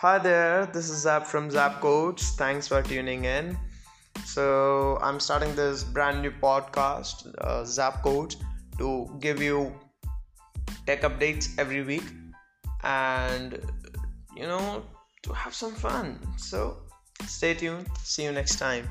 Hi there, this is Zap from Zap Coach. Thanks for tuning in. So, I'm starting this brand new podcast, uh, Zap Coach, to give you tech updates every week and you know, to have some fun. So, stay tuned. See you next time.